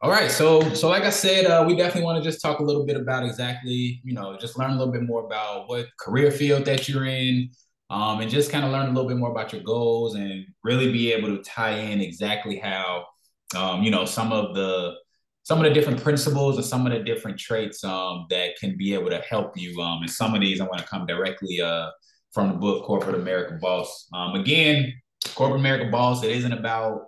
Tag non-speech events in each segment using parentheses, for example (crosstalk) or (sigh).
All right, so so like I said, uh, we definitely want to just talk a little bit about exactly, you know, just learn a little bit more about what career field that you're in, um, and just kind of learn a little bit more about your goals and really be able to tie in exactly how, um, you know, some of the some of the different principles and some of the different traits um, that can be able to help you. Um, and some of these I want to come directly uh, from the book Corporate America Boss. Um, again, Corporate America Boss. It isn't about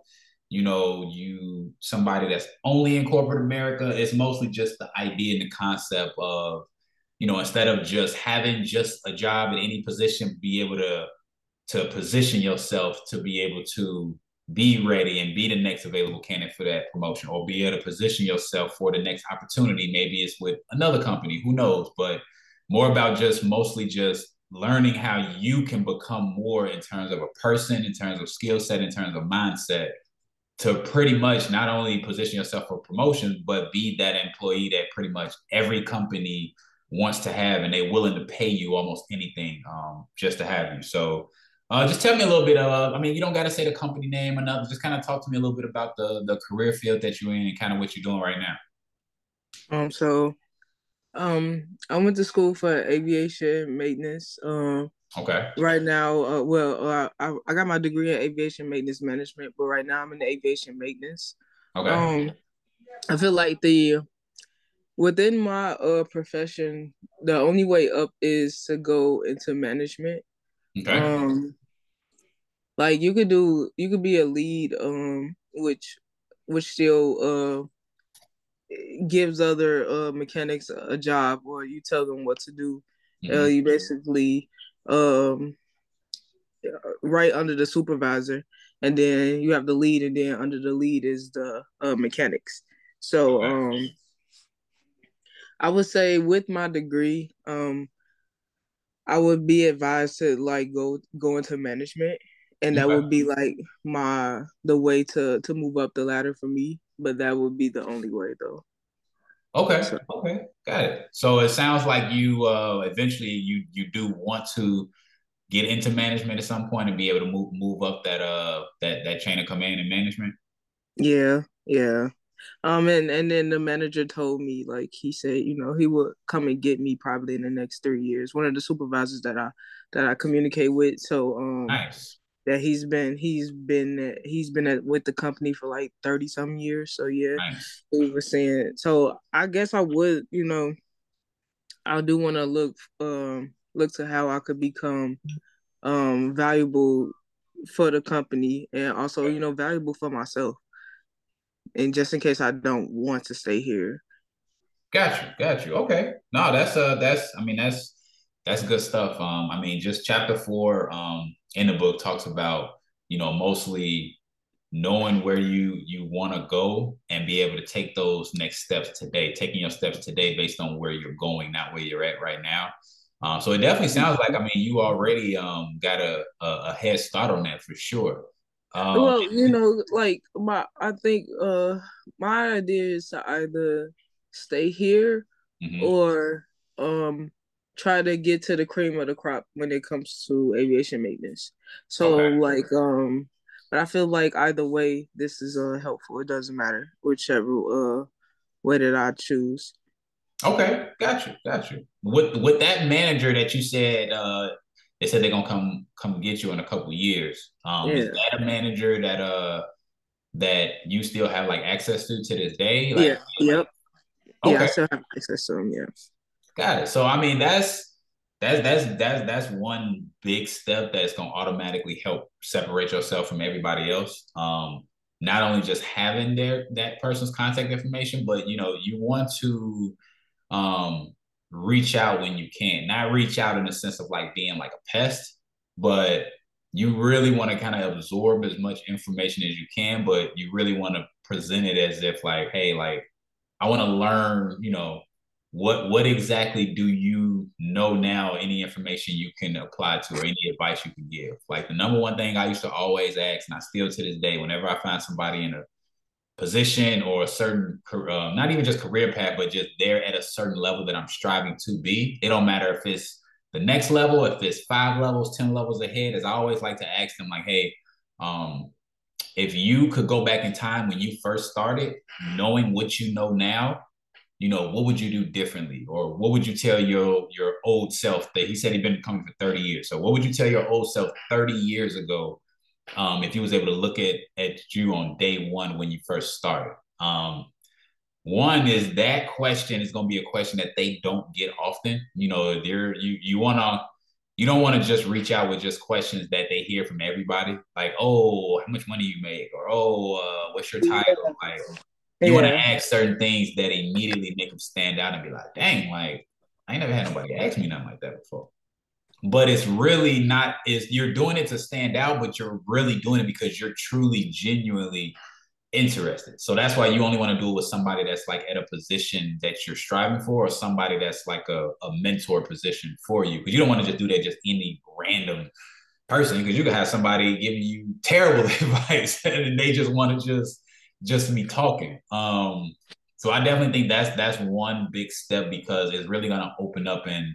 you know, you somebody that's only in corporate America, it's mostly just the idea and the concept of, you know, instead of just having just a job in any position, be able to to position yourself to be able to be ready and be the next available candidate for that promotion or be able to position yourself for the next opportunity. Maybe it's with another company, who knows, but more about just mostly just learning how you can become more in terms of a person, in terms of skill set, in terms of mindset to pretty much not only position yourself for promotion, but be that employee that pretty much every company wants to have, and they're willing to pay you almost anything um, just to have you. So, uh, just tell me a little bit of. I mean, you don't got to say the company name or nothing. Just kind of talk to me a little bit about the the career field that you're in and kind of what you're doing right now. Um. So, um, I went to school for aviation maintenance. Um. Okay. Right now, uh, well, uh, I, I got my degree in aviation maintenance management, but right now I'm in aviation maintenance. Okay. Um, I feel like the within my uh profession, the only way up is to go into management. Okay. Um, like you could do, you could be a lead, um, which which still uh gives other uh mechanics a job, or you tell them what to do. Mm-hmm. Uh, you basically um, right under the supervisor, and then you have the lead, and then under the lead is the uh, mechanics. So um, I would say with my degree, um, I would be advised to like go go into management, and that okay. would be like my the way to to move up the ladder for me. But that would be the only way though. Okay. So, okay. Got it. So it sounds like you uh eventually you you do want to get into management at some point and be able to move move up that uh that that chain of command and management. Yeah, yeah. Um and and then the manager told me like he said, you know, he would come and get me probably in the next 3 years. One of the supervisors that I that I communicate with. So um Nice that he's been he's been he's been at, with the company for like 30 some years so yeah. Nice. he was saying so i guess i would you know i do want to look um look to how i could become um valuable for the company and also you know valuable for myself. And just in case i don't want to stay here. Got you got you okay. No that's uh that's i mean that's that's good stuff. Um i mean just chapter four um in the book talks about you know mostly knowing where you you want to go and be able to take those next steps today taking your steps today based on where you're going not where you're at right now. Uh, so it definitely sounds like i mean you already um, got a, a, a head start on that for sure. Um, well you know like my i think uh my idea is to either stay here mm-hmm. or um try to get to the cream of the crop when it comes to aviation maintenance. So okay. like um but I feel like either way this is uh helpful. It doesn't matter whichever uh way that I choose. Okay, got you, got you. With with that manager that you said uh they said they're gonna come come get you in a couple years. Um yeah. is that a manager that uh that you still have like access to to this day? Like, yeah. Yep. Okay. Yeah, I still have access to them, yeah. Got it. So I mean, that's that's that's that's that's one big step that's gonna automatically help separate yourself from everybody else. Um, not only just having their that person's contact information, but you know, you want to um reach out when you can. Not reach out in the sense of like being like a pest, but you really want to kind of absorb as much information as you can, but you really want to present it as if like, hey, like I want to learn, you know, what what exactly do you know now any information you can apply to or any advice you can give? Like the number one thing i used to always ask and i still to this day whenever i find somebody in a position or a certain uh, not even just career path but just they're at a certain level that i'm striving to be it don't matter if it's the next level if it's five levels ten levels ahead as i always like to ask them like hey um if you could go back in time when you first started, knowing what you know now, you know, what would you do differently? Or what would you tell your your old self that he said he'd been coming for 30 years. So what would you tell your old self 30 years ago um, if he was able to look at at you on day one when you first started? Um, one is that question is going to be a question that they don't get often. You know, they're you you want to you don't want to just reach out with just questions that they hear from everybody, like, oh, how much money you make, or oh, uh, what's your title? Like, you yeah. want to ask certain things that immediately make them stand out and be like, dang, like, I ain't never had nobody ask me nothing like that before. But it's really not, is you're doing it to stand out, but you're really doing it because you're truly, genuinely interested. So that's why you only want to do it with somebody that's like at a position that you're striving for, or somebody that's like a, a mentor position for you. Because you don't want to just do that just any random person. Because you could have somebody giving you terrible (laughs) advice and they just want to just just me talking. Um, so I definitely think that's that's one big step because it's really gonna open up and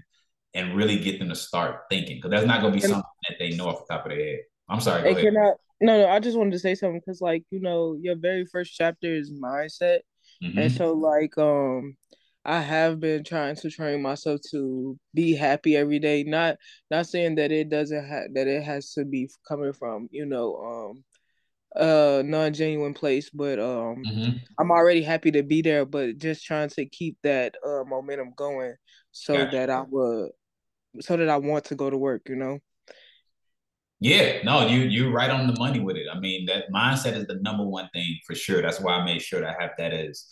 and really get them to start thinking. Because that's not gonna be something that they know off the top of their head. I'm sorry. Go ahead. No, no, I just wanted to say something because, like, you know, your very first chapter is mindset, mm-hmm. and so, like, um, I have been trying to train myself to be happy every day. Not, not saying that it doesn't have that it has to be coming from, you know, um, a non genuine place, but um, mm-hmm. I'm already happy to be there. But just trying to keep that uh momentum going, so gotcha. that I would, so that I want to go to work. You know. Yeah, no, you you're right on the money with it. I mean, that mindset is the number one thing for sure. That's why I made sure to have that as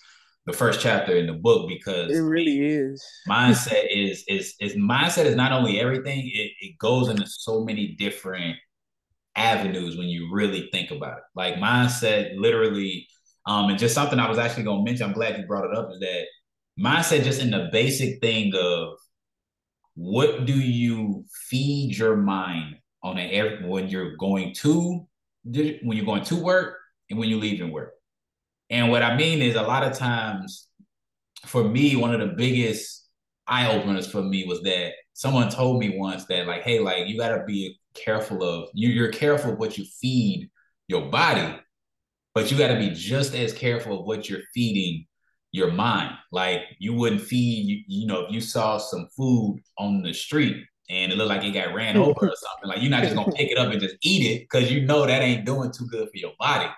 the first chapter in the book because it really is. (laughs) mindset is is is mindset is not only everything, it, it goes into so many different avenues when you really think about it. Like mindset literally, um, and just something I was actually gonna mention, I'm glad you brought it up, is that mindset just in the basic thing of what do you feed your mind on an when you're going to when you're going to work and when you're leaving work. And what I mean is a lot of times for me, one of the biggest eye openers for me was that someone told me once that like, hey, like you gotta be careful of you, you're careful of what you feed your body, but you gotta be just as careful of what you're feeding your mind. Like you wouldn't feed, you, you know, if you saw some food on the street and it looked like it got ran over or something. Like you're not just gonna pick it up and just eat it because you know that ain't doing too good for your body.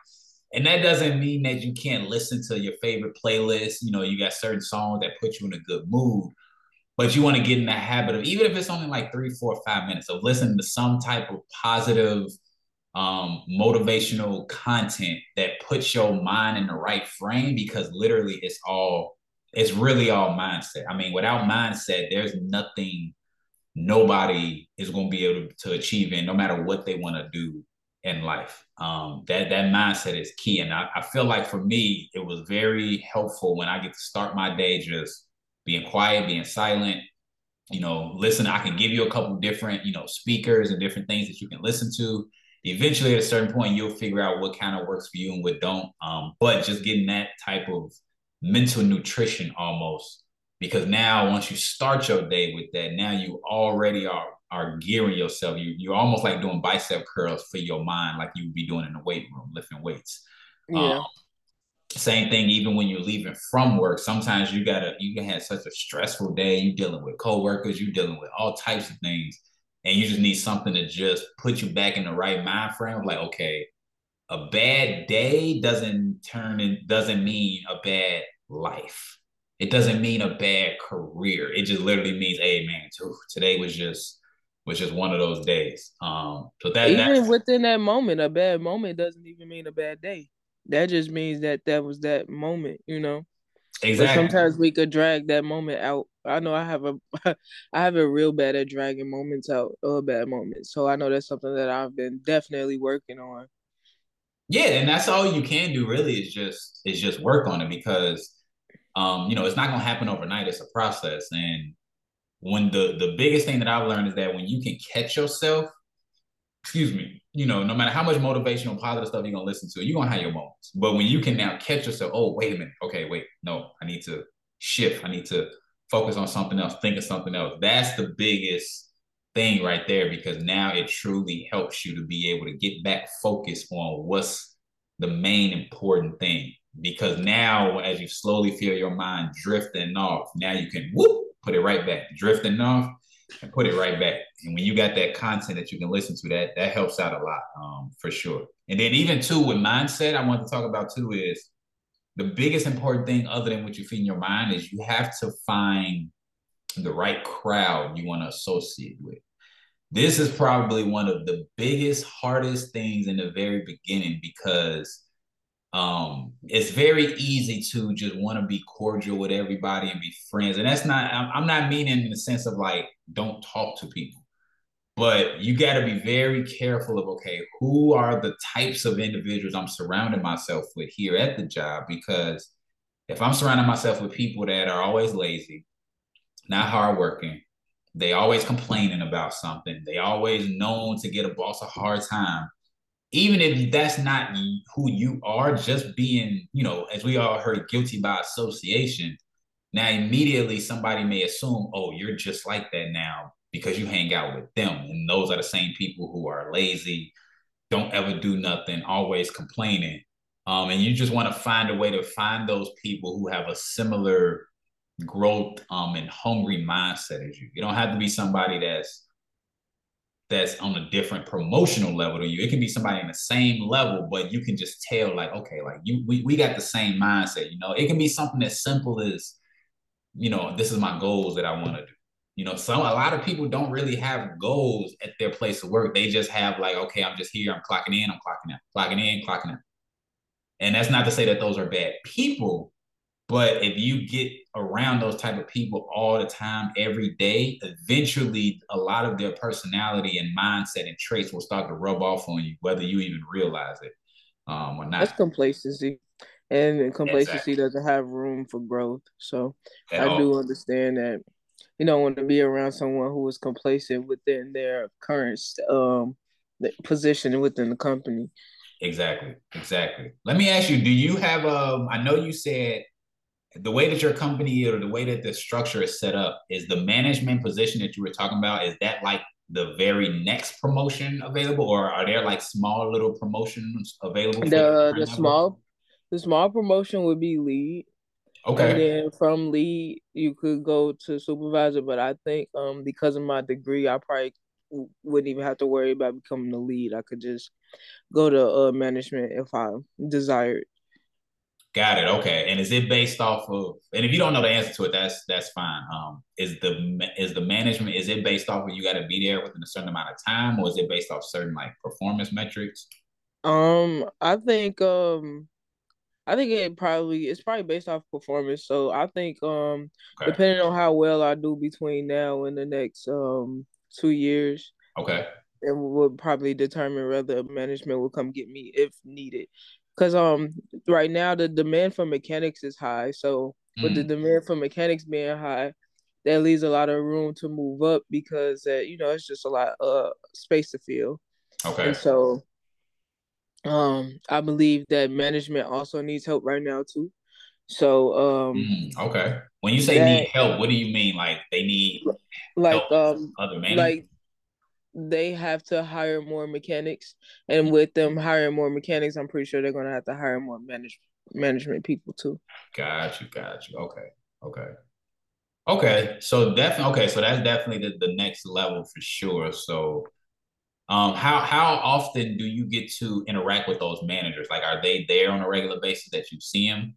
And that doesn't mean that you can't listen to your favorite playlist. You know, you got certain songs that put you in a good mood, but you want to get in the habit of even if it's only like three, four, five minutes of listening to some type of positive, um, motivational content that puts your mind in the right frame because literally it's all it's really all mindset. I mean, without mindset, there's nothing nobody is going to be able to achieve in no matter what they want to do in life. Um, that that mindset is key, and I, I feel like for me, it was very helpful when I get to start my day just being quiet, being silent. You know, listen. I can give you a couple different, you know, speakers and different things that you can listen to. Eventually, at a certain point, you'll figure out what kind of works for you and what don't. Um, but just getting that type of mental nutrition almost because now once you start your day with that, now you already are are gearing yourself. You you're almost like doing bicep curls for your mind, like you would be doing in the weight room, lifting weights. Yeah. Um, same thing, even when you're leaving from work. Sometimes you gotta you have such a stressful day. You dealing with coworkers, you dealing with all types of things, and you just need something to just put you back in the right mind frame. Like, okay, a bad day doesn't turn in doesn't mean a bad life it doesn't mean a bad career. It just literally means, hey man, today was just was just one of those days. Um, so that even within that moment, a bad moment doesn't even mean a bad day. That just means that that was that moment, you know. Exactly. But sometimes we could drag that moment out. I know I have a, (laughs) I have a real bad at dragging moments out, or bad moments. So I know that's something that I've been definitely working on. Yeah, and that's all you can do really is just is just work on it because um, you know, it's not gonna happen overnight. It's a process. And when the the biggest thing that I've learned is that when you can catch yourself, excuse me, you know, no matter how much motivational positive stuff you're gonna listen to, you're gonna have your moments. But when you can now catch yourself, oh, wait a minute, okay, wait, no, I need to shift. I need to focus on something else, think of something else. That's the biggest thing right there because now it truly helps you to be able to get back focused on what's the main important thing because now as you slowly feel your mind drifting off, now you can whoop put it right back, drifting off and put it right back. And when you got that content that you can listen to, that that helps out a lot um, for sure. And then even too with mindset, I want to talk about too is the biggest important thing other than what you feed in your mind is you have to find the right crowd you want to associate with. This is probably one of the biggest, hardest things in the very beginning because um, it's very easy to just want to be cordial with everybody and be friends. And that's not, I'm not meaning in the sense of like, don't talk to people, but you got to be very careful of, okay, who are the types of individuals I'm surrounding myself with here at the job? Because if I'm surrounding myself with people that are always lazy, not hardworking, they always complaining about something, they always known to get a boss a hard time even if that's not who you are, just being, you know, as we all heard, guilty by association. Now, immediately somebody may assume, oh, you're just like that now because you hang out with them. And those are the same people who are lazy, don't ever do nothing, always complaining. Um, and you just want to find a way to find those people who have a similar growth um, and hungry mindset as you. You don't have to be somebody that's that's on a different promotional level than you. It can be somebody in the same level, but you can just tell, like, okay, like you we, we got the same mindset, you know. It can be something as simple as, you know, this is my goals that I want to do. You know, some a lot of people don't really have goals at their place of work. They just have like, okay, I'm just here, I'm clocking in, I'm clocking out, clocking in, clocking out. And that's not to say that those are bad people, but if you get around those type of people all the time, every day, eventually a lot of their personality and mindset and traits will start to rub off on you, whether you even realize it um, or not. That's complacency. And complacency exactly. doesn't have room for growth. So At I all. do understand that you don't want to be around someone who is complacent within their current um, position within the company. Exactly. Exactly. Let me ask you, do you have um I know you said the way that your company or the way that the structure is set up is the management position that you were talking about is that like the very next promotion available or are there like small little promotions available the the small the small promotion would be lead. Okay. and then from lead you could go to supervisor but i think um because of my degree i probably wouldn't even have to worry about becoming the lead. I could just go to uh, management if i desired Got it. Okay. And is it based off of? And if you don't know the answer to it, that's that's fine. Um, is the is the management is it based off of you got to be there within a certain amount of time, or is it based off certain like performance metrics? Um, I think um, I think it probably it's probably based off performance. So I think um, okay. depending on how well I do between now and the next um two years, okay, It will probably determine whether management will come get me if needed because um right now the demand for mechanics is high. So mm. with the mm. demand for mechanics being high, that leaves a lot of room to move up because uh, you know it's just a lot of uh, space to fill. Okay. And so um I believe that management also needs help right now too. So um mm, okay. When you say that, need help, what do you mean? Like they need like um other management? like they have to hire more mechanics, and with them hiring more mechanics, I'm pretty sure they're gonna have to hire more manage management people too. Got you, got you. Okay, okay, okay. So definitely, okay. So that's definitely the, the next level for sure. So, um, how how often do you get to interact with those managers? Like, are they there on a regular basis that you see them?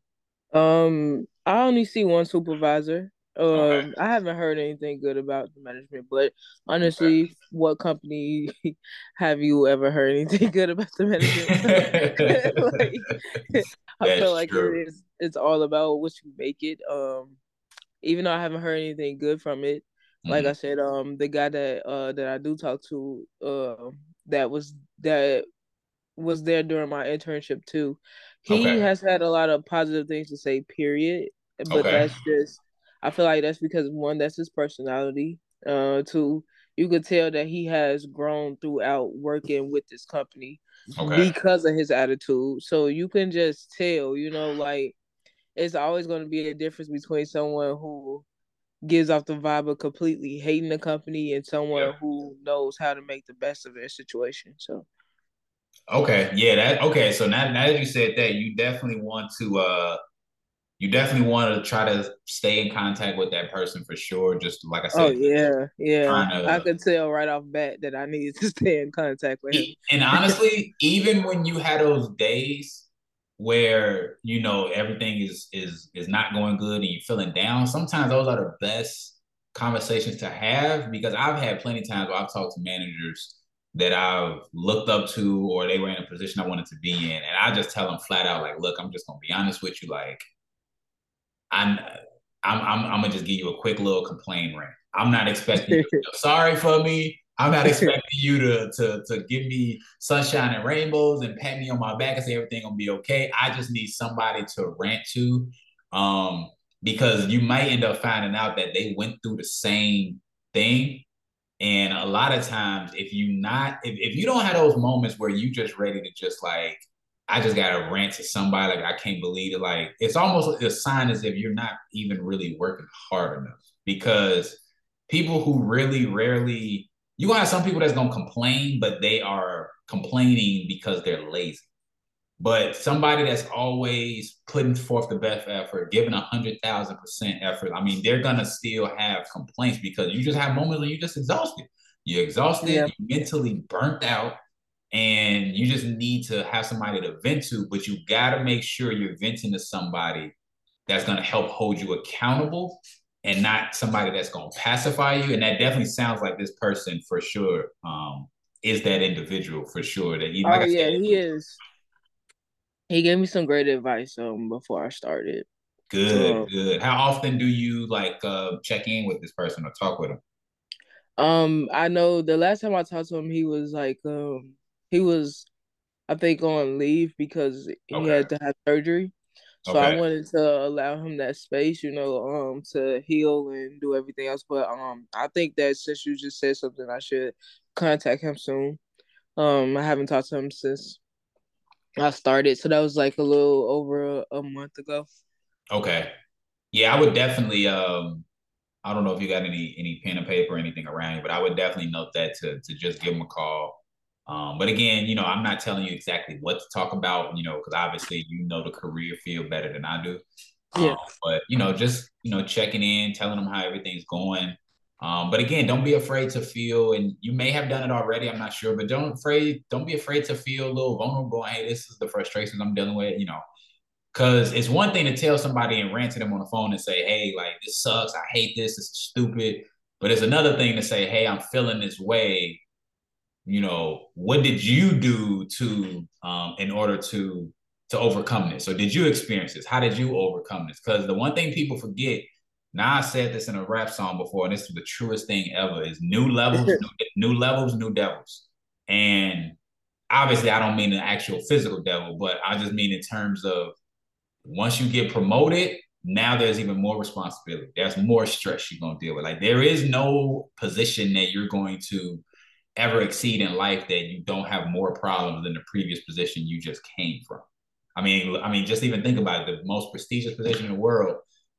Um, I only see one supervisor. Okay. Um, I haven't heard anything good about the management, but honestly, okay. what company (laughs) have you ever heard anything (laughs) good about the management? (laughs) like, I feel like true. it is. It's all about what you make it. Um, even though I haven't heard anything good from it, mm-hmm. like I said, um, the guy that uh that I do talk to, uh, that was that was there during my internship too. He okay. has had a lot of positive things to say. Period. But that's just I feel like that's because one, that's his personality. Uh, two, you could tell that he has grown throughout working with this company okay. because of his attitude. So you can just tell, you know, like it's always going to be a difference between someone who gives off the vibe of completely hating the company and someone yeah. who knows how to make the best of their situation. So Okay, yeah, that okay. So now, now that you said that, you definitely want to uh you definitely want to try to stay in contact with that person for sure. Just like I oh, said, Oh yeah, yeah. trying I to could tell right off bat that I needed to (laughs) stay in contact with him. and honestly, even when you had those days where you know everything is is is not going good and you're feeling down, sometimes those are the best conversations to have because I've had plenty of times where I've talked to managers that I've looked up to or they were in a position I wanted to be in. And I just tell them flat out, like, look, I'm just gonna be honest with you. Like, I'm I'm I'm, I'm gonna just give you a quick little complaint rant. I'm not expecting you to (laughs) sorry for me. I'm not (laughs) expecting you to, to to give me sunshine and rainbows and pat me on my back and say everything gonna be okay. I just need somebody to rant to. Um, because you might end up finding out that they went through the same thing. And a lot of times, if you not if, if you don't have those moments where you just ready to just like I just gotta rant to somebody. Like I can't believe it. Like it's almost a sign as if you're not even really working hard enough. Because people who really rarely you gonna have some people that's gonna complain, but they are complaining because they're lazy. But somebody that's always putting forth the best effort, giving a hundred thousand percent effort, I mean, they're gonna still have complaints because you just have moments when you're just exhausted. You're exhausted, Yeah. you're mentally burnt out, and you just need to have somebody to vent to, but you got to make sure you're venting to somebody that's going to help hold you accountable and not somebody that's going to pacify you. And that definitely sounds like this person for sure um, is that individual for sure. That he, like Oh yeah, said, he is. He gave me some great advice um before I started. good, Um, good. How often do you like uh, check in with this person or talk with them? um, I know the last time I talked to him, he was like, um, he was, I think, on leave because he Okay, had to have surgery. So I wanted to allow him that space, you know, um, to heal and do everything else. But um, I think that since you just said something, I should contact him soon. Um, I haven't talked to him since I started, so that was like a little over a, a month ago. okay. Yeah, I would definitely. Um, I don't know if you got any any pen and paper or anything around you, but I would definitely note that to to just give him a call. Um, but again, you know, I'm not telling you exactly what to talk about, you know, because obviously you know the career field better than I do. Um, Yeah. but you know, just you know, checking in, telling them how everything's going. Um, but again, don't be afraid to feel, and you may have done it already. I'm not sure, but don't afraid, don't be afraid to feel a little vulnerable. Hey, this is the frustrations I'm dealing with. You know, Cause it's one thing to tell somebody and rant to them on the phone and say, hey, like this sucks. I hate this. This is stupid. But it's another thing to say, hey, I'm feeling this way. You know, what did you do to um in order to to overcome this? Or did you experience this? How did you overcome this? Because the one thing people forget, now I said this in a rap song before, and this is the truest thing ever, is new levels, (laughs) new, new levels, new devils. And obviously I don't mean the actual physical devil, but I just mean in terms of once you get promoted, now there's even more responsibility. There's more stress you're gonna deal with. Like there is no position that you're going to ever exceed in life that you don't have more problems than the previous position you just came from. I mean, I mean, just even think about it. The most prestigious position in the world,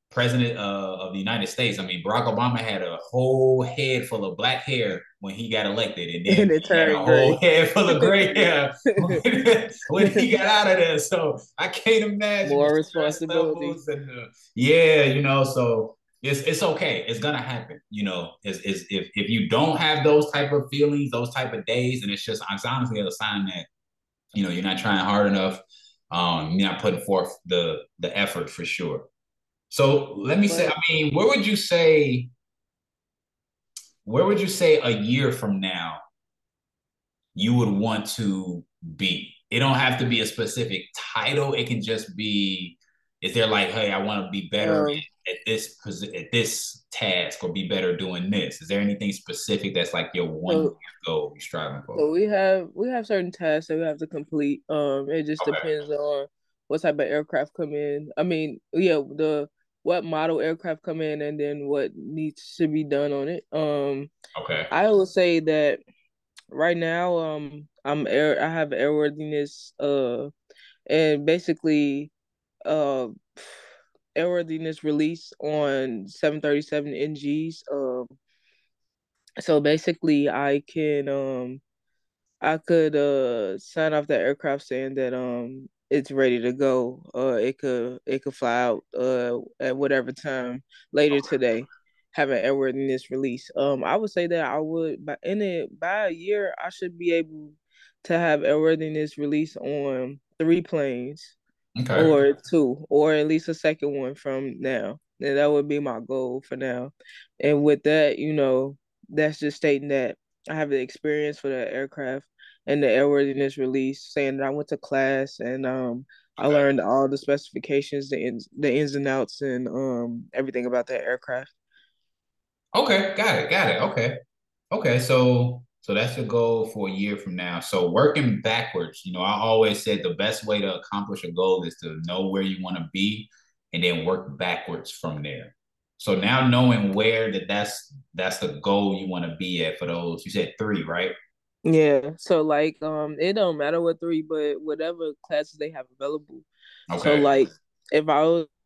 president uh, of the United States. I mean, Barack Obama had a whole head full of black hair when he got elected, and then and it he had a turned whole head full of gray (laughs) hair (laughs) when he got out of there. So I can't imagine More stress responsibility. and the yeah, you know. So it's it's okay. It's gonna happen. You know, is is if if you don't have those type of feelings, those type of days, and it's just it's honestly a sign that you know you're not trying hard enough. Um, you're not putting forth the the effort for sure. So let me say, I mean, where would you say? Where would you say a year from now you would want to be? It don't have to be a specific title. It can just be, is there like, hey, I want to be better um, at this at this task or be better doing this? Is there anything specific that's like your one so goal you're striving for? so we have we have certain tasks that we have to complete. Um, it just Okay. depends on what type of aircraft come in. I mean, yeah, the what model aircraft come in, and then what needs to be done on it. Um, Okay. I would say that right now, um, I'm air. I have airworthiness. Uh, and basically, uh, airworthiness release on 737 NGs. Um, so basically, I can um I could uh sign off the aircraft saying that um it's ready to go. Uh it could it could fly out uh at whatever time later today, have an airworthiness release. Um I would say that I would by in it by a year I should be able to have airworthiness release on three planes. Okay. Or two, or at least a second one from now. And that would be my goal for now. And with that, you know, that's just stating that I have the experience for the aircraft and the airworthiness release, saying that I went to class and um okay. I learned all the specifications, the ins the ins and outs, and um everything about that aircraft. Okay, got it, got it. Okay, okay. So so that's your goal for a year from now. So working backwards, you know, I always said the best way to accomplish a goal is to know where you want to be and then work backwards from there. So now knowing where that that's that's the goal you want to be at for those. You said three, right? Yeah. So like um it don't matter what three, but whatever classes they have available. Okay. So like if I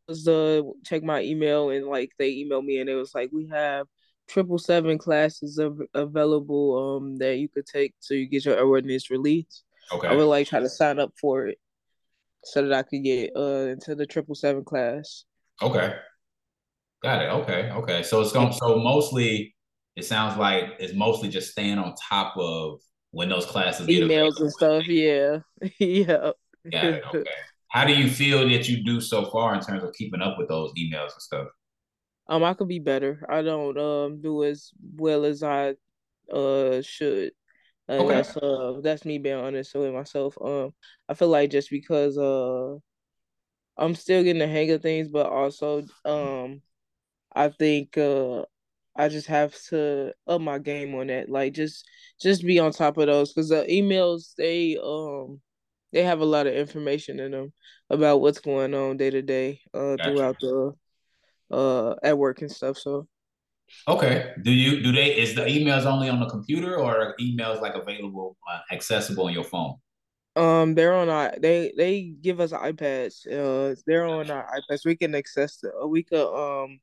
was to check my email and like they emailed me and it was like we have triple seven classes of, available um that you could take so you get your airworthiness release. Okay. I would like try to sign up for it so that I could get uh into the triple seven class. Okay. Got it. Okay. Okay. So it's going so mostly it sounds like it's mostly just staying on top of when those classes emails and stuff. Yeah. (laughs) yeah. Got it. Okay. How do you feel that you do so far in terms of keeping up with those emails and stuff? Um, I could be better. I don't um do as well as I uh should. And okay. that's uh that's me being honest with myself. Um I feel like just because uh I'm still getting the hang of things, but also um I think uh I just have to up my game on that. Like just just be on top of those because the emails they um they have a lot of information in them about what's going on day to day uh gotcha. throughout the uh at work and stuff. So okay, do you do they is the emails only on the computer or emails like available uh, accessible on your phone? Um, they're on our they they give us iPads. Uh, they're on our iPads. We can access the we could um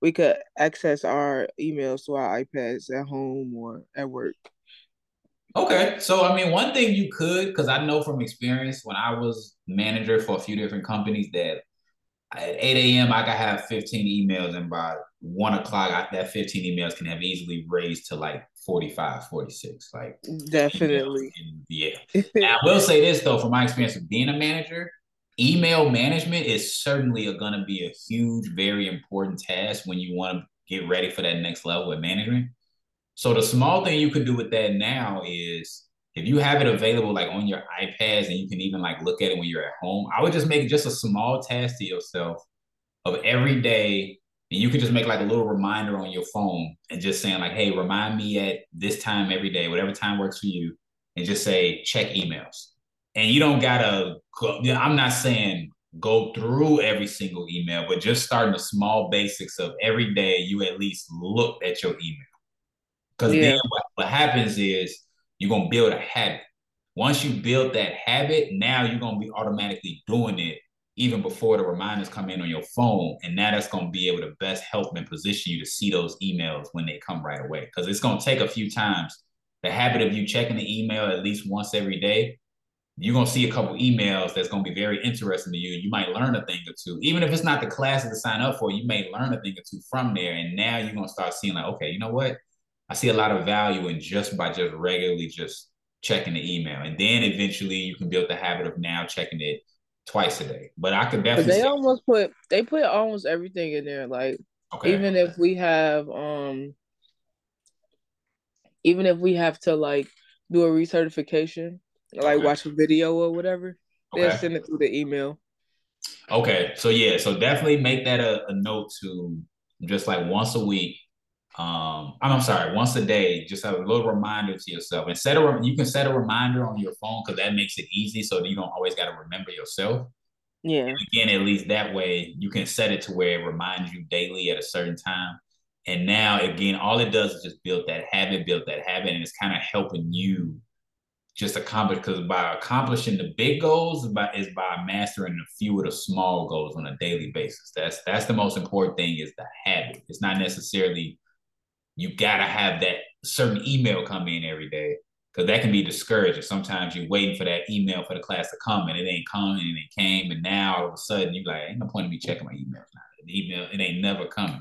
we could access our emails to our iPads at home or at work. Okay, so I mean, one thing you could, because I know from experience when I was manager for a few different companies that at 8 a.m. I could have 15 emails, and by one o'clock, I, that 15 emails can have easily raised to like 45, 46. Like, definitely. yeah. I will say this, though, from my experience of being a manager, email management is certainly going to be a huge, very important task when you want to get ready for that next level of management. So, the small thing you could do with that now is if you have it available like on your iPads and you can even like look at it when you're at home, I would just make just a small task to yourself of every day. And you could just make like a little reminder on your phone and just saying, like, hey, remind me at this time every day, whatever time works for you, and just say check emails. And you don't gotta go, I'm not saying go through every single email, but just starting the small basics of every day you at least look at your email. Because yeah. then what, what happens is you're gonna build a habit. Once you build that habit, now you're gonna be automatically doing it even before the reminders come in on your phone. And now that's gonna be able to best help and position you to see those emails when they come right away. Because it's gonna take a few times. The habit of you checking the email at least once every day, you're gonna see a couple emails that's gonna be very interesting to you. You might learn a thing or two. Even if it's not the classes to sign up for, you may learn a thing or two from there. And now you're gonna start seeing like, okay, you know what? I see a lot of value in just by just regularly just checking the email. And then eventually you can build the habit of now checking it twice a day. But I could definitely they almost put they put almost everything in there. Like okay. even if we have um even if we have to like do a recertification, like okay. watch a video or whatever, okay. they'll send it through the email. Okay. So yeah, so definitely make that a, a note to just like once a week um, I'm, sorry, once a day, just have a little reminder to yourself and set a, you can set a reminder on your phone because that makes it easy so you don't always got to remember yourself. Yeah. And again, at least that way you can set it to where it reminds you daily at a certain time. And now again, all it does is just build that habit, build that habit, and it's kind of helping you just accomplish because by accomplishing the big goals is by, is by mastering a few of the small goals on a daily basis. That's that's the most important thing is the habit. It's not necessarily you gotta have that certain email come in every day because that can be discouraging. Sometimes you're waiting for that email for the class to come and it ain't coming and it came and now all of a sudden you're like, ain't no point in me checking my emails now. The email it ain't never coming.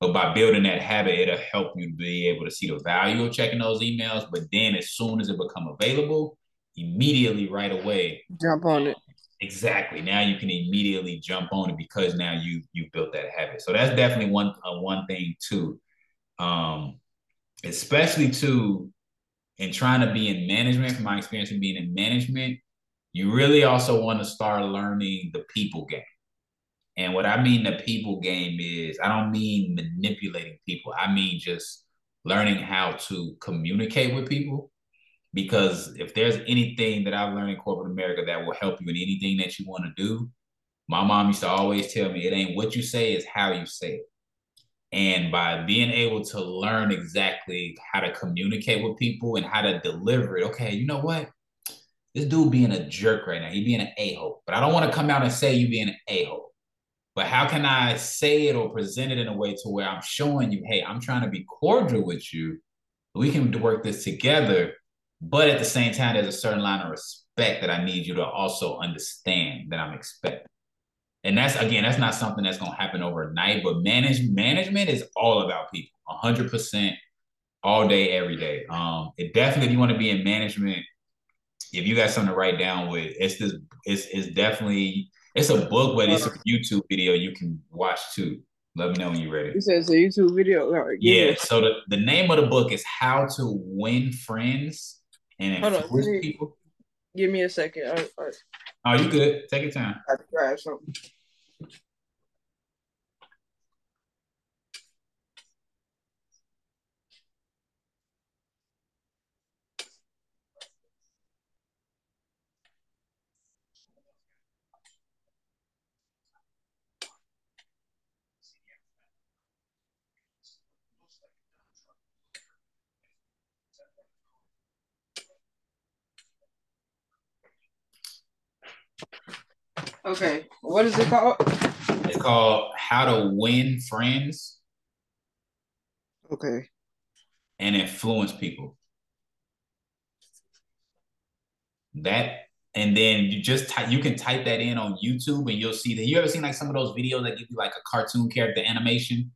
But by building that habit, it'll help you be able to see the value of checking those emails. But then as soon as it become available, immediately right away jump on it. Exactly. Now you can immediately jump on it because now you you built that habit. So that's definitely one uh, one thing too. Um, especially too in trying to be in management, from my experience in being in management, you really also want to start learning the people game. And what I mean the people game is I don't mean manipulating people. I mean just learning how to communicate with people. Because if there's anything that I've learned in corporate America that will help you in anything that you want to do, my mom used to always tell me it ain't what you say, it's how you say it. And by being able to learn exactly how to communicate with people and how to deliver it, okay, you know what? This dude being a jerk right now. He being an a-hole. But I don't want to come out and say you being an a-hole. But how can I say it or present it in a way to where I'm showing you, hey, I'm trying to be cordial with you. We can work this together. But at the same time, there's a certain line of respect that I need you to also understand that I'm expecting and that's again that's not something that's going to happen overnight but manage management is all about people 100% all day every day. Um it definitely if you want to be in management if you got something to write down with it's this it's, it's definitely it's a book but it's a youtube video you can watch too. Let me know when you're ready. You said it's a youtube video right, yeah so the, the name of the book is how to win friends and influence people. give me a second all right, all right. Oh, you good. Take your time. I something. Okay. What is it called? It's called How to Win Friends. Okay. And influence people. That and then you just type you can type that in on YouTube and you'll see that you ever seen like some of those videos that give you like a cartoon character animation?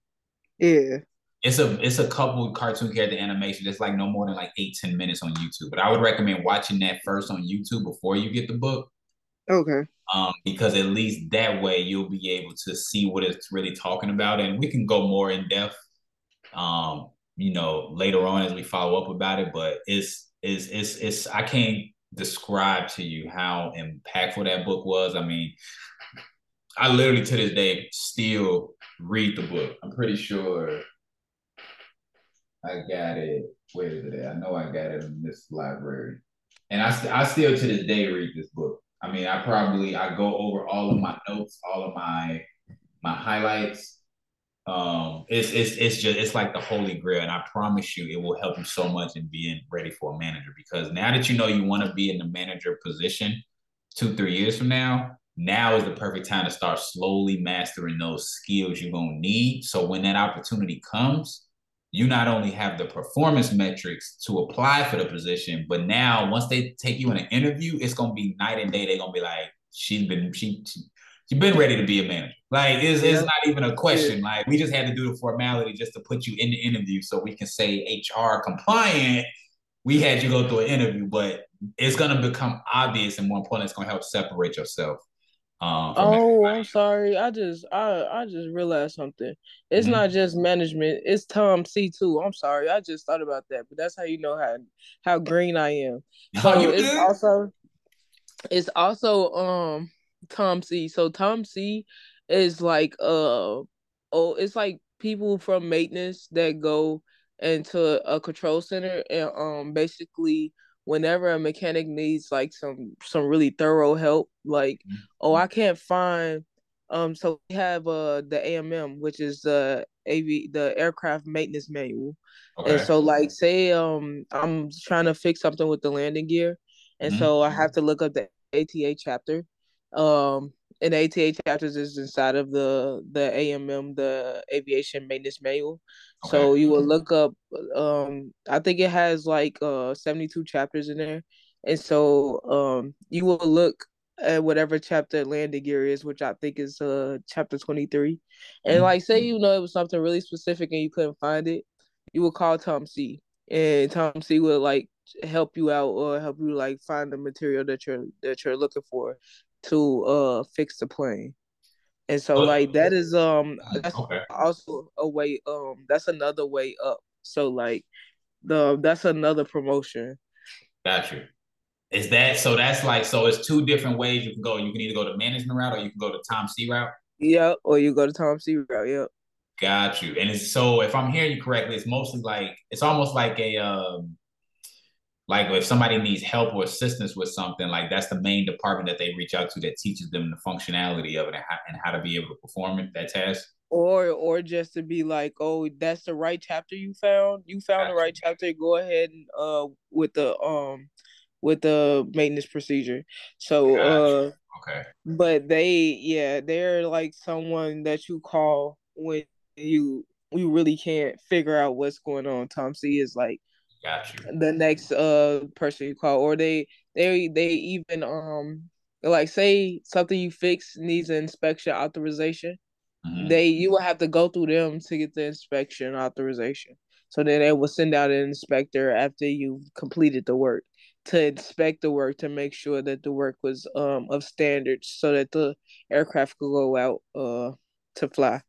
Yeah. It's a it's a couple cartoon character animation. It's like no more than like eight, 10 minutes on YouTube. But I would recommend watching that first on YouTube before you get the book. Okay um, because at least that way you'll be able to see what it's really talking about, and we can go more in depth, um, you know, later on as we follow up about it. But it's it's it's it's I can't describe to you how impactful that book was. I mean, I literally to this day still read the book. I'm pretty sure I got it. Where is it at? I know I got it in this library, and I I still to this day read this book. I mean, I probably I go over all of my notes, all of my my highlights. Um, it's it's it's just it's like the holy grail, and I promise you, it will help you so much in being ready for a manager. Because now that you know you want to be in the manager position, two three years from now, now is the perfect time to start slowly mastering those skills you're gonna need. So when that opportunity comes, you not only have the performance metrics to apply for the position, but now once they take you in an interview, it's gonna be night and day. They're gonna be like, she's been she, she she's been ready to be a manager. Like it's, it's not even a question. Like we just had to do the formality just to put you in the interview so we can say HR compliant. We had you go through an interview, but it's gonna become obvious and more important, it's gonna help separate yourself um, oh, I'm sorry. I just I I just realized something. It's mm-hmm. not just management. It's Tom C too. I'm sorry. I just thought about that, but that's how you know how how green I am. (laughs) So it's also it's also um Tom C. So Tom C is like uh oh it's like people from maintenance that go into a control center and um basically whenever a mechanic needs like some some really thorough help like mm-hmm. oh i can't find um so we have uh the amm which is the av the aircraft maintenance manual okay. and so like say um i'm trying to fix something with the landing gear and mm-hmm. so i have to look up the ata chapter um and ATA chapters is inside of the the AMM, the Aviation Maintenance Manual. Okay. So you will look up. Um, I think it has like uh seventy two chapters in there, and so um you will look at whatever chapter landing gear is, which I think is uh chapter twenty three, and mm-hmm. like say you know it was something really specific and you couldn't find it, you would call Tom C, and Tom C would like help you out or help you like find the material that you're that you're looking for to uh fix the plane. And so like that is um that's okay. also a way um that's another way up. So like the that's another promotion. Got you. Is that so? That's like so. It's two different ways you can go. You can either go to management route or you can go to Tom C route. Yeah, or you go to Tom C route. Yep. Got you. And it's so if I'm hearing you correctly, it's mostly like it's almost like a um like if somebody needs help or assistance with something, like that's the main department that they reach out to that teaches them the functionality of it and how, and how to be able to perform it, that task. Or or just to be like, oh, that's the right chapter you found. You found gotcha. the right chapter. Go ahead and uh with the um with the maintenance procedure. So gotcha. uh okay. But they yeah, they're like someone that you call when you you really can't figure out what's going on. Tom C is like Got you. The next uh person you call, or they they they even um like say something you fix needs an inspection authorization. Mm-hmm. They you will have to go through them to get the inspection authorization. So then they will send out an inspector after you've completed the work to inspect the work to make sure that the work was um of standards so that the aircraft could go out uh to fly.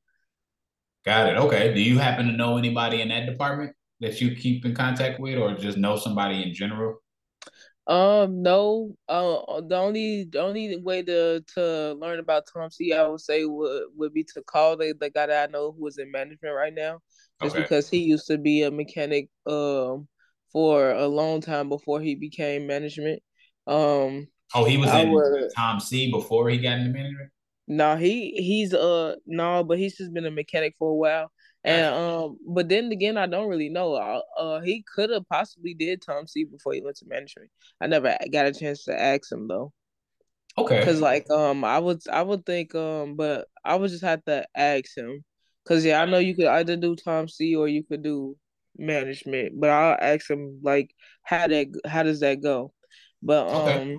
Got it. Okay. Do you happen to know anybody in that department? That you keep in contact with, or just know somebody in general? Um, no. Uh, the only the only way to to learn about Tom C, I would say would would be to call the the guy that I know who is in management right now, just okay. because he used to be a mechanic um for a long time before he became management. Um. Oh, he was I in would, Tom C before he got into management. No, he he's uh no, but he's just been a mechanic for a while. And um, but then again, I don't really know. Uh, he could have possibly did Tom C before he went to management. I never got a chance to ask him though. Okay. Because like um, I would I would think um, but I would just have to ask him. Cause yeah, I know you could either do Tom C or you could do management, but I'll ask him like how that how does that go? But um, okay.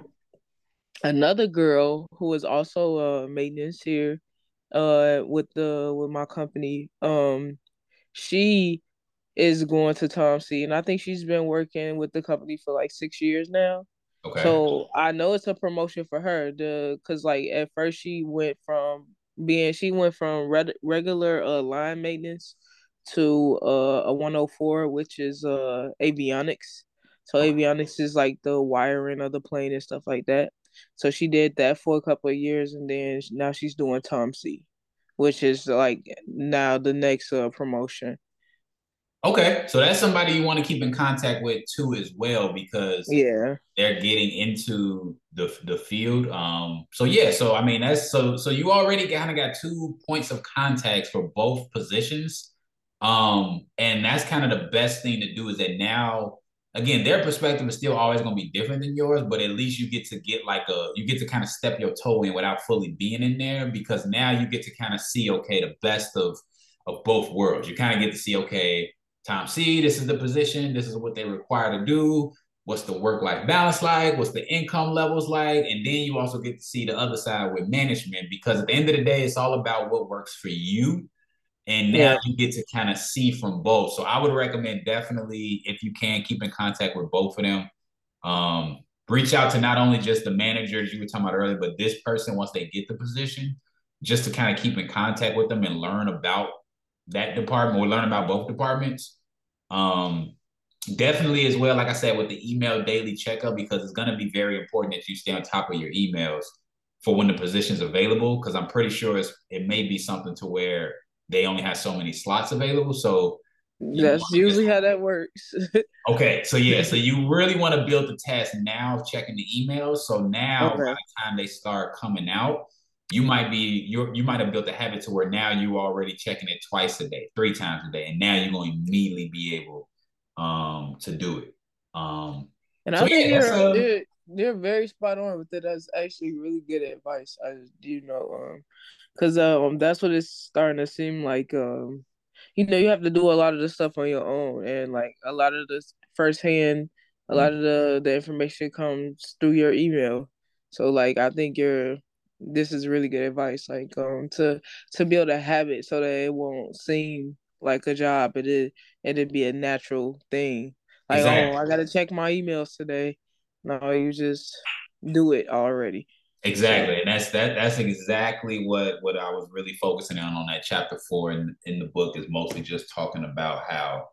another girl who is also uh maintenance here uh with the with my company um she is going to Tom C and I think she's been working with the company for like 6 years now. Okay. So I know it's a promotion for her the cuz like at first she went from being she went from red, regular uh line maintenance to uh a 104 which is uh avionics. So avionics is like the wiring of the plane and stuff like that. So she did that for a couple of years, and then now she's doing Tom C, which is like now the next uh, promotion. Okay, so that's somebody you want to keep in contact with too, as well, because yeah, they're getting into the the field. Um, so yeah, so I mean that's so so you already kind of got two points of contacts for both positions. Um, and that's kind of the best thing to do is that now again, their perspective is still always going to be different than yours, but at least you get to get like a, you get to kind of step your toe in without fully being in there because now you get to kind of see, okay, the best of, of both worlds. You kind of get to see, okay, Tom C, this is the position, this is what they require to do. What's the work life balance like? What's the income levels like? And then you also get to see the other side with management because at the end of the day, it's all about what works for you and now yeah. you get to kind of see from both. So I would recommend definitely if you can keep in contact with both of them. Um, reach out to not only just the managers you were talking about earlier, but this person once they get the position, just to kind of keep in contact with them and learn about that department or learn about both departments. Um, definitely as well, like I said, with the email daily checkup, because it's going to be very important that you stay on top of your emails for when the position's available. Because I'm pretty sure it's, it may be something to where they only have so many slots available. So that's usually how that works. (laughs) okay, so yeah, so you really want to build the test now, checking the emails. So now, okay. by the time they start coming out, you might be you you might have built a habit to where now you are already checking it twice a day, three times a day, and now you're going to immediately be able um to do it. Um, and so I think yeah, you're, You're very spot on with it. That's actually really good advice. I you know, um, because um, that's what it's starting to seem like. Um, you know, you have to do a lot of the stuff on your own, and like a lot of this firsthand, a lot of the the information comes through your email. So like, I think you're. This is really good advice. Like, um, to to build a habit so that it won't seem like a job, it it'd be a natural thing. Like, exactly. oh, I gotta check my emails today no, you just do it already. Exactly, and that's that. That's exactly what what I was really focusing on on that chapter four in in the book is mostly just talking about how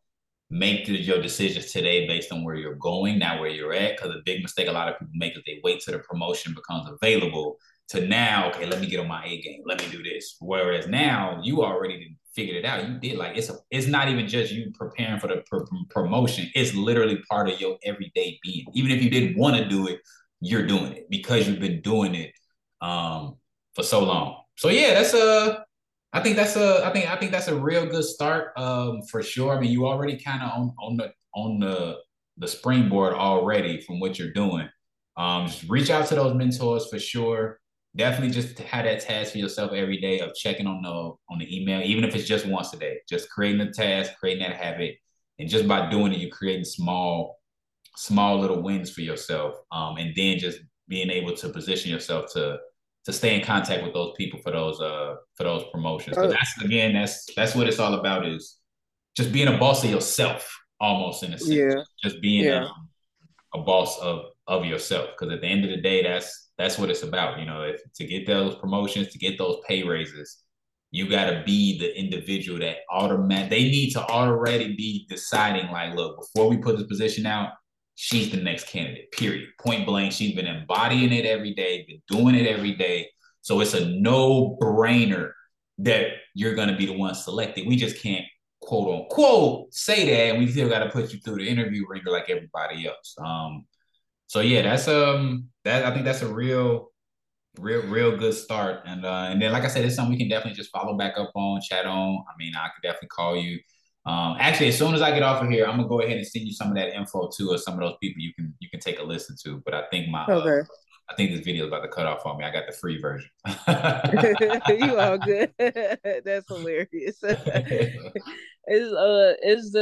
make your decisions today based on where you're going, not where you're at. Because a big mistake a lot of people make is they wait till the promotion becomes available to now. Okay, let me get on my A game. Let me do this. Whereas now you already figured it out. You did like it's a, it's not even just you preparing for the pr- promotion. It's literally part of your everyday being. Even if you didn't want to do it, you're doing it because you've been doing it um, for so long. So yeah, that's a. I think that's a. I think I think that's a real good start um, for sure. I mean, you already kind of on on the on the the springboard already from what you're doing. Um, just reach out to those mentors for sure definitely just have that task for yourself every day of checking on the on the email, even if it's just once a day. Just creating a task, creating that habit, and just by doing it, you're creating small, small little wins for yourself. Um, and then just being able to position yourself to to stay in contact with those people for those uh for those promotions. But that's again, that's that's what it's all about is just being a boss of yourself, almost in a sense. Yeah. Just being yeah. um, a boss of of yourself. Because at the end of the day, that's that's what it's about. You know, if, to get those promotions, to get those pay raises, you got to be the individual that automatic. They need to already be deciding, like, look, before we put this position out, she's the next candidate. Period. Point blank. She's been embodying it every day, been doing it every day. So it's a no brainer that you're going to be the one selected. We just can't quote unquote say that, and we still got to put you through the interview ringer like everybody else. Um, so yeah, that's um that I think that's a real, real, real good start. And uh, and then like I said, it's something we can definitely just follow back up on, chat on. I mean, I could definitely call you. Um, actually, as soon as I get off of here, I'm gonna go ahead and send you some of that info too, or some of those people you can you can take a listen to. But I think my uh, okay. Uh, I think this video is about to cut off on me. I got the free version. (laughs) you all good. (laughs) That's hilarious. (laughs) it's uh it's the